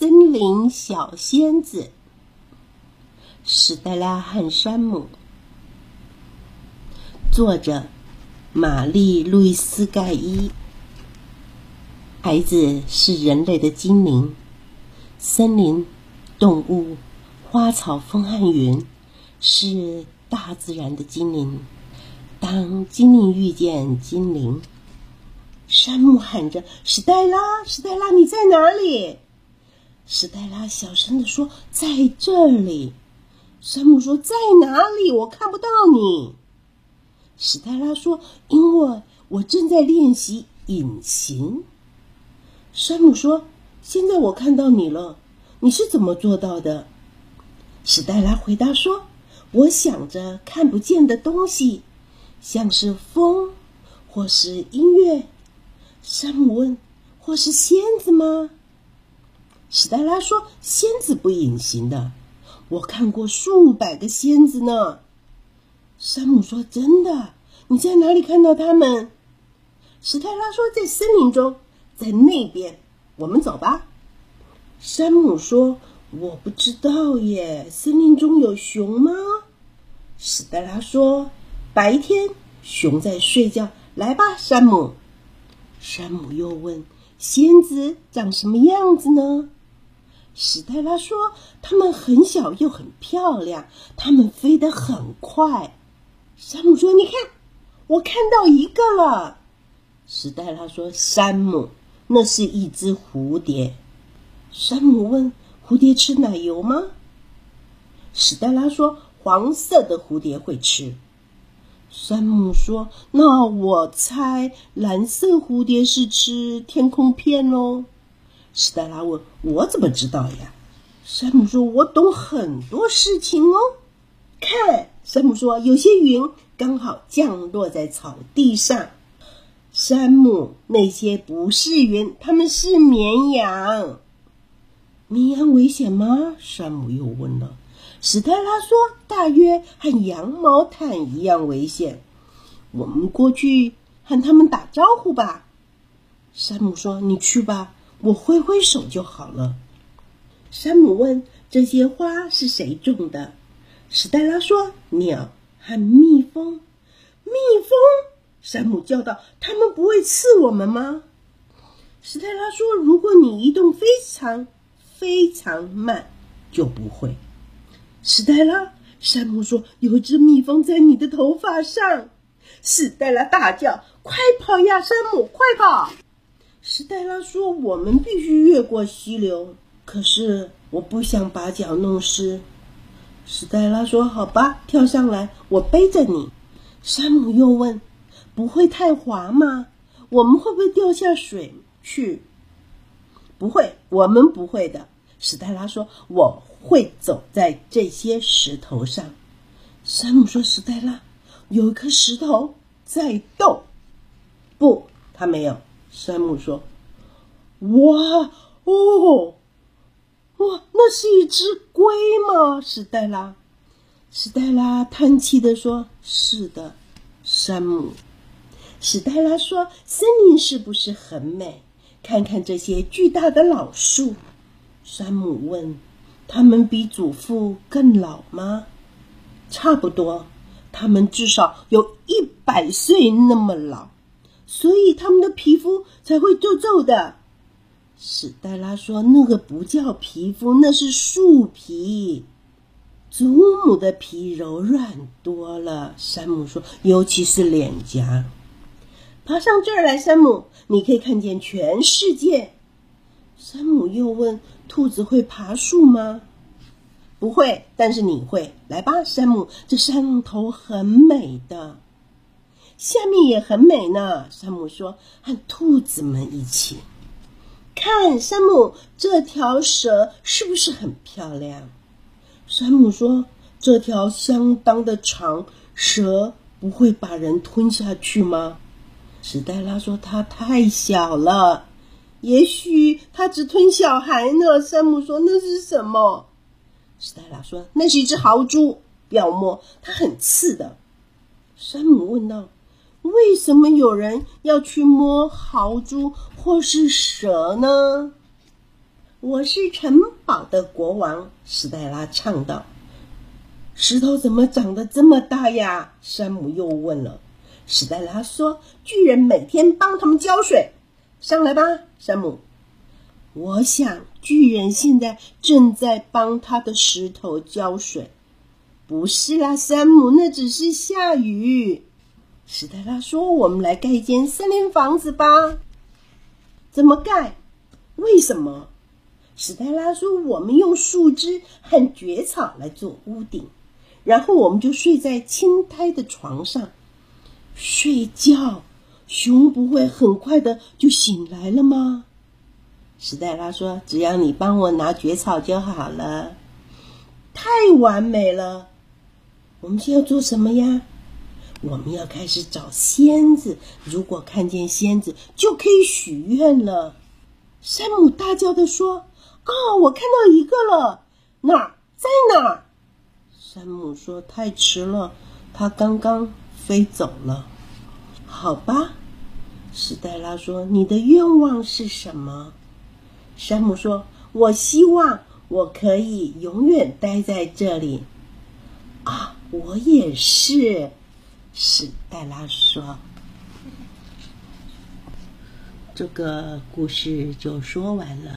森林小仙子，史黛拉和山姆。作者：玛丽·路易斯·盖伊。孩子是人类的精灵，森林、动物、花草、风和云是大自然的精灵。当精灵遇见精灵。山姆喊着：“史黛拉，史黛拉，你在哪里？”史黛拉小声的说：“在这里。”山姆说：“在哪里？我看不到你。”史黛拉说：“因为我正在练习隐形。”山姆说：“现在我看到你了，你是怎么做到的？”史黛拉回答说：“我想着看不见的东西，像是风，或是音乐。”山姆问：“或是仙子吗？”史黛拉说：“仙子不隐形的，我看过数百个仙子呢。”山姆说：“真的？你在哪里看到他们？”史黛拉说：“在森林中，在那边。我们走吧。”山姆说：“我不知道耶，森林中有熊吗？”史黛拉说：“白天熊在睡觉。来吧，山姆。”山姆又问：“仙子长什么样子呢？”史黛拉说：“它们很小又很漂亮，它们飞得很快。”山姆说：“你看，我看到一个了。”史黛拉说：“山姆，那是一只蝴蝶。”山姆问：“蝴蝶吃奶油吗？”史黛拉说：“黄色的蝴蝶会吃。”山姆说：“那我猜蓝色蝴蝶是吃天空片喽。”史黛拉问：“我怎么知道呀？”山姆说：“我懂很多事情哦。”看，山姆说：“有些云刚好降落在草地上。”山姆，那些不是云，他们是绵羊。绵羊危险吗？山姆又问了。史黛拉说：“大约和羊毛毯一样危险。”我们过去和他们打招呼吧。山姆说：“你去吧，我挥挥手就好了。”山姆问：“这些花是谁种的？”史黛拉说：“鸟和蜜蜂。”蜜蜂！山姆叫道：“它们不会刺我们吗？”史黛拉说：“如果你移动非常非常慢，就不会。”史黛拉，山姆说：“有一只蜜蜂在你的头发上。”史黛拉大叫：“快跑呀，山姆，快跑！”史黛拉说：“我们必须越过溪流，可是我不想把脚弄湿。”史黛拉说：“好吧，跳上来，我背着你。”山姆又问：“不会太滑吗？我们会不会掉下水去？”“不会，我们不会的。”史黛拉说：“我。”会走在这些石头上，山姆说：“史黛拉，有一颗石头在动。”不，他没有。山姆说：“哇哦，哇，那是一只龟吗？”史黛拉，史黛拉叹气的说：“是的。”山姆，史黛拉说：“森林是不是很美？看看这些巨大的老树。”山姆问。他们比祖父更老吗？差不多，他们至少有一百岁那么老，所以他们的皮肤才会皱皱的。史黛拉说：“那个不叫皮肤，那是树皮。祖母的皮柔软多了。”山姆说：“尤其是脸颊。”爬上这儿来，山姆，你可以看见全世界。山姆又问。兔子会爬树吗？不会，但是你会。来吧，山姆，这山头很美的，下面也很美呢。山姆说：“和兔子们一起看。”山姆，这条蛇是不是很漂亮？山姆说：“这条相当的长，蛇不会把人吞下去吗？”史黛拉说：“它太小了。”也许它只吞小孩呢。山姆说：“那是什么？”史黛拉说：“那是一只豪猪，不要摸，它很刺的。”山姆问道：“为什么有人要去摸豪猪或是蛇呢？”我是城堡的国王。”史黛拉唱道。“石头怎么长得这么大呀？”山姆又问了。史黛拉说：“巨人每天帮他们浇水。”上来吧，山姆。我想巨人现在正在帮他的石头浇水。不是啦，山姆，那只是下雨。史黛拉说：“我们来盖一间森林房子吧。”怎么盖？为什么？史黛拉说：“我们用树枝和蕨草来做屋顶，然后我们就睡在青苔的床上睡觉。熊不会很快的就醒来了吗？”史黛拉说：“只要你帮我拿蕨草就好了。”太完美了。我们需要做什么呀？我们要开始找仙子。如果看见仙子，就可以许愿了。山姆大叫的说：“啊，我看到一个了！哪儿？在哪儿？”山姆说：“太迟了，他刚刚飞走了。”好吧，史黛拉说：“你的愿望是什么？”山姆说：“我希望我可以永远待在这里。”啊。我也是，史黛拉说。这个故事就说完了。